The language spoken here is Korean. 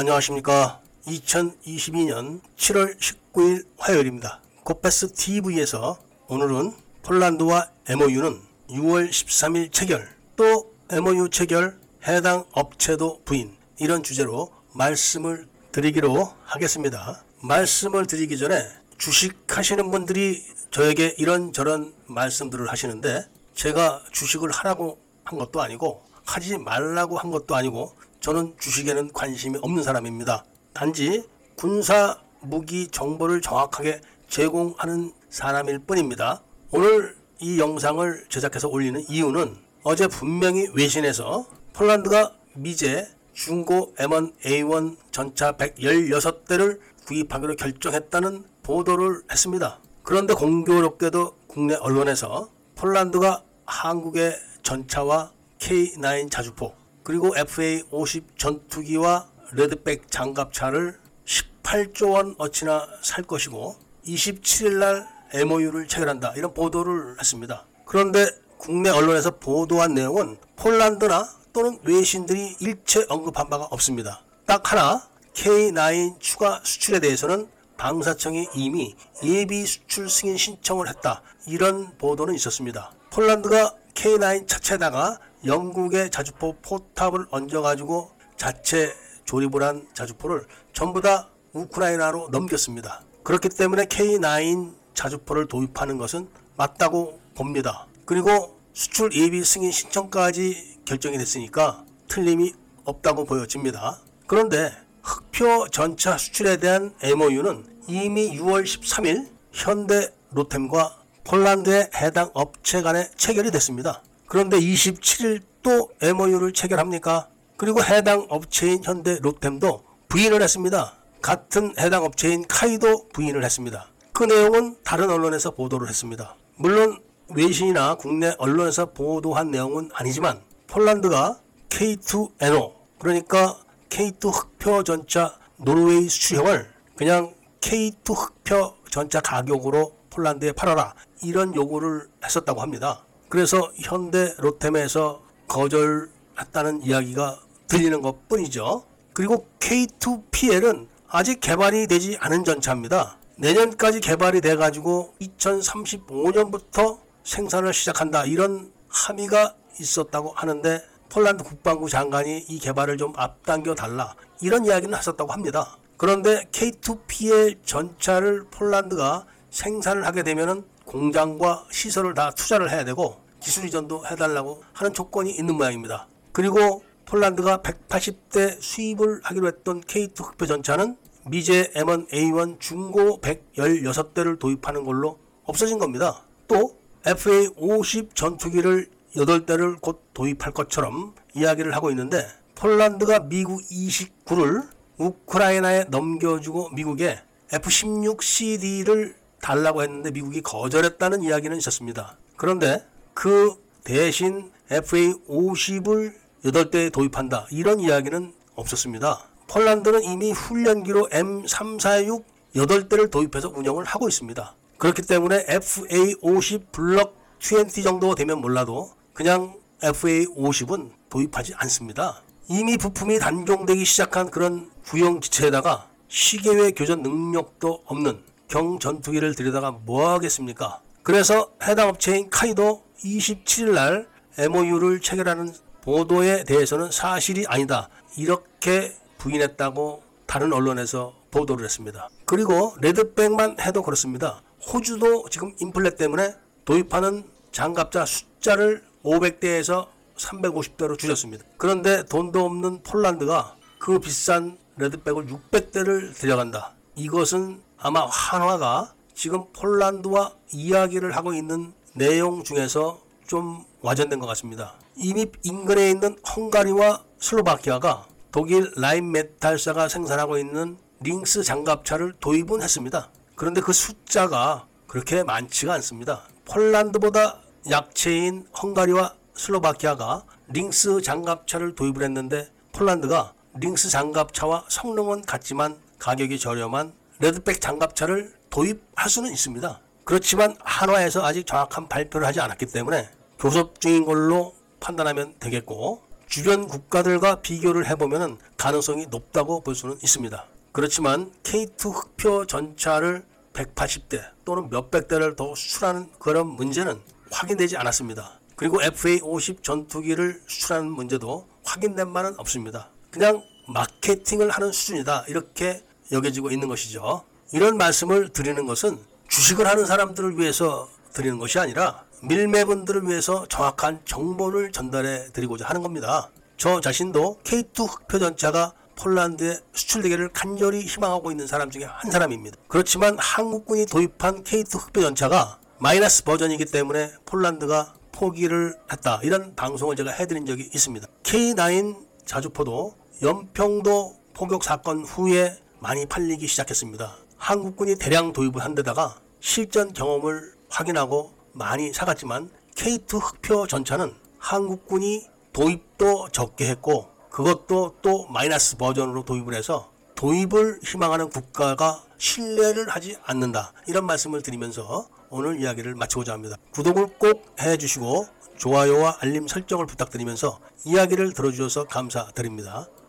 안녕하십니까. 2022년 7월 19일 화요일입니다. 고패스 TV에서 오늘은 폴란드와 MOU는 6월 13일 체결, 또 MOU 체결 해당 업체도 부인 이런 주제로 말씀을 드리기로 하겠습니다. 말씀을 드리기 전에 주식 하시는 분들이 저에게 이런저런 말씀들을 하시는데 제가 주식을 하라고 한 것도 아니고 하지 말라고 한 것도 아니고 저는 주식에는 관심이 없는 사람입니다. 단지 군사 무기 정보를 정확하게 제공하는 사람일 뿐입니다. 오늘 이 영상을 제작해서 올리는 이유는 어제 분명히 외신에서 폴란드가 미제 중고 M1 A1 전차 116대를 구입하기로 결정했다는 보도를 했습니다. 그런데 공교롭게도 국내 언론에서 폴란드가 한국의 전차와 K9 자주포 그리고 FA50 전투기와 레드백 장갑차를 18조 원 어치나 살 것이고 27일 날 MOU를 체결한다 이런 보도를 했습니다. 그런데 국내 언론에서 보도한 내용은 폴란드나 또는 외신들이 일체 언급한 바가 없습니다. 딱 하나 K9 추가 수출에 대해서는 방사청이 이미 예비 수출 승인 신청을 했다. 이런 보도는 있었습니다. 폴란드가 K9 차체다가 영국의 자주포 포탑을 얹어가지고 자체 조립을 한 자주포를 전부 다 우크라이나로 넘겼습니다. 그렇기 때문에 K9 자주포를 도입하는 것은 맞다고 봅니다. 그리고 수출 예비 승인 신청까지 결정이 됐으니까 틀림이 없다고 보여집니다. 그런데 흑표 전차 수출에 대한 MOU는 이미 6월 13일 현대 로템과 폴란드의 해당 업체 간에 체결이 됐습니다. 그런데 27일 또 MOU를 체결합니까? 그리고 해당 업체인 현대 로템도 부인을 했습니다. 같은 해당 업체인 KAI도 부인을 했습니다. 그 내용은 다른 언론에서 보도를 했습니다. 물론 외신이나 국내 언론에서 보도한 내용은 아니지만 폴란드가 K2NO 그러니까 K2 흑표 전차 노르웨이 수출형을 그냥 K2 흑표 전차 가격으로 폴란드에 팔아라 이런 요구를 했었다고 합니다. 그래서 현대 로템에서 거절했다는 이야기가 들리는 것 뿐이죠. 그리고 K2PL은 아직 개발이 되지 않은 전차입니다. 내년까지 개발이 돼가지고 2035년부터 생산을 시작한다 이런 함의가 있었다고 하는데 폴란드 국방부 장관이 이 개발을 좀 앞당겨 달라 이런 이야기는 하셨다고 합니다. 그런데 K2PL 전차를 폴란드가 생산을 하게 되면은 공장과 시설을 다 투자를 해야 되고 기술 이전도 해달라고 하는 조건이 있는 모양입니다. 그리고 폴란드가 180대 수입을 하기로 했던 K2 흑표 전차는 미제 M1 A1 중고 116대를 도입하는 걸로 없어진 겁니다. 또 FA50 전투기를 8대를 곧 도입할 것처럼 이야기를 하고 있는데 폴란드가 미국 29를 우크라이나에 넘겨주고 미국에 F-16CD를 달라고 했는데 미국이 거절했다는 이야기는 있었습니다. 그런데 그 대신 FA50을 8대 도입한다. 이런 이야기는 없었습니다. 폴란드는 이미 훈련기로 M346 8대를 도입해서 운영을 하고 있습니다. 그렇기 때문에 FA50 블럭 20 정도 되면 몰라도 그냥 FA50은 도입하지 않습니다. 이미 부품이 단종되기 시작한 그런 구형 지체에다가 시계외 교전 능력도 없는 경전투기를 들여다가 뭐 하겠습니까? 그래서 해당 업체인 카이도 27일 날 MOU를 체결하는 보도에 대해서는 사실이 아니다. 이렇게 부인했다고 다른 언론에서 보도를 했습니다. 그리고 레드백만 해도 그렇습니다. 호주도 지금 인플레 때문에 도입하는 장갑차 숫자를 500대에서 350대로 줄였습니다. 그런데 돈도 없는 폴란드가 그 비싼 레드백을 600대를 들여간다. 이것은 아마 한화가 지금 폴란드와 이야기를 하고 있는 내용 중에서 좀 와전된 것 같습니다. 이미 인근에 있는 헝가리와 슬로바키아가 독일 라인 메탈사가 생산하고 있는 링스 장갑차를 도입은 했습니다. 그런데 그 숫자가 그렇게 많지가 않습니다. 폴란드보다 약체인 헝가리와 슬로바키아가 링스 장갑차를 도입을 했는데 폴란드가 링스 장갑차와 성능은 같지만 가격이 저렴한 레드백 장갑차를 도입할 수는 있습니다. 그렇지만 한화에서 아직 정확한 발표를 하지 않았기 때문에 교섭 중인 걸로 판단하면 되겠고 주변 국가들과 비교를 해보면 가능성이 높다고 볼 수는 있습니다. 그렇지만 K2 흑표 전차를 180대 또는 몇백 대를 더 수출하는 그런 문제는 확인되지 않았습니다. 그리고 FA-50 전투기를 수출하는 문제도 확인된 바는 없습니다. 그냥 마케팅을 하는 수준이다 이렇게 여겨지고 있는 것이죠. 이런 말씀을 드리는 것은 주식을 하는 사람들을 위해서 드리는 것이 아니라 밀매분들을 위해서 정확한 정보를 전달해 드리고자 하는 겁니다. 저 자신도 K2 흑표 전차가 폴란드에 수출되기를 간절히 희망하고 있는 사람 중에 한 사람입니다. 그렇지만 한국군이 도입한 K2 흑표 전차가 마이너스 버전이기 때문에 폴란드가 포기를 했다. 이런 방송을 제가 해드린 적이 있습니다. K9 자주포도 연평도 포격 사건 후에 많이 팔리기 시작했습니다. 한국군이 대량 도입을 한 데다가 실전 경험을 확인하고 많이 사갔지만 K2 흑표 전차는 한국군이 도입도 적게 했고 그것도 또 마이너스 버전으로 도입을 해서 도입을 희망하는 국가가 신뢰를 하지 않는다. 이런 말씀을 드리면서 오늘 이야기를 마치고자 합니다. 구독을 꼭 해주시고 좋아요와 알림 설정을 부탁드리면서 이야기를 들어주셔서 감사드립니다.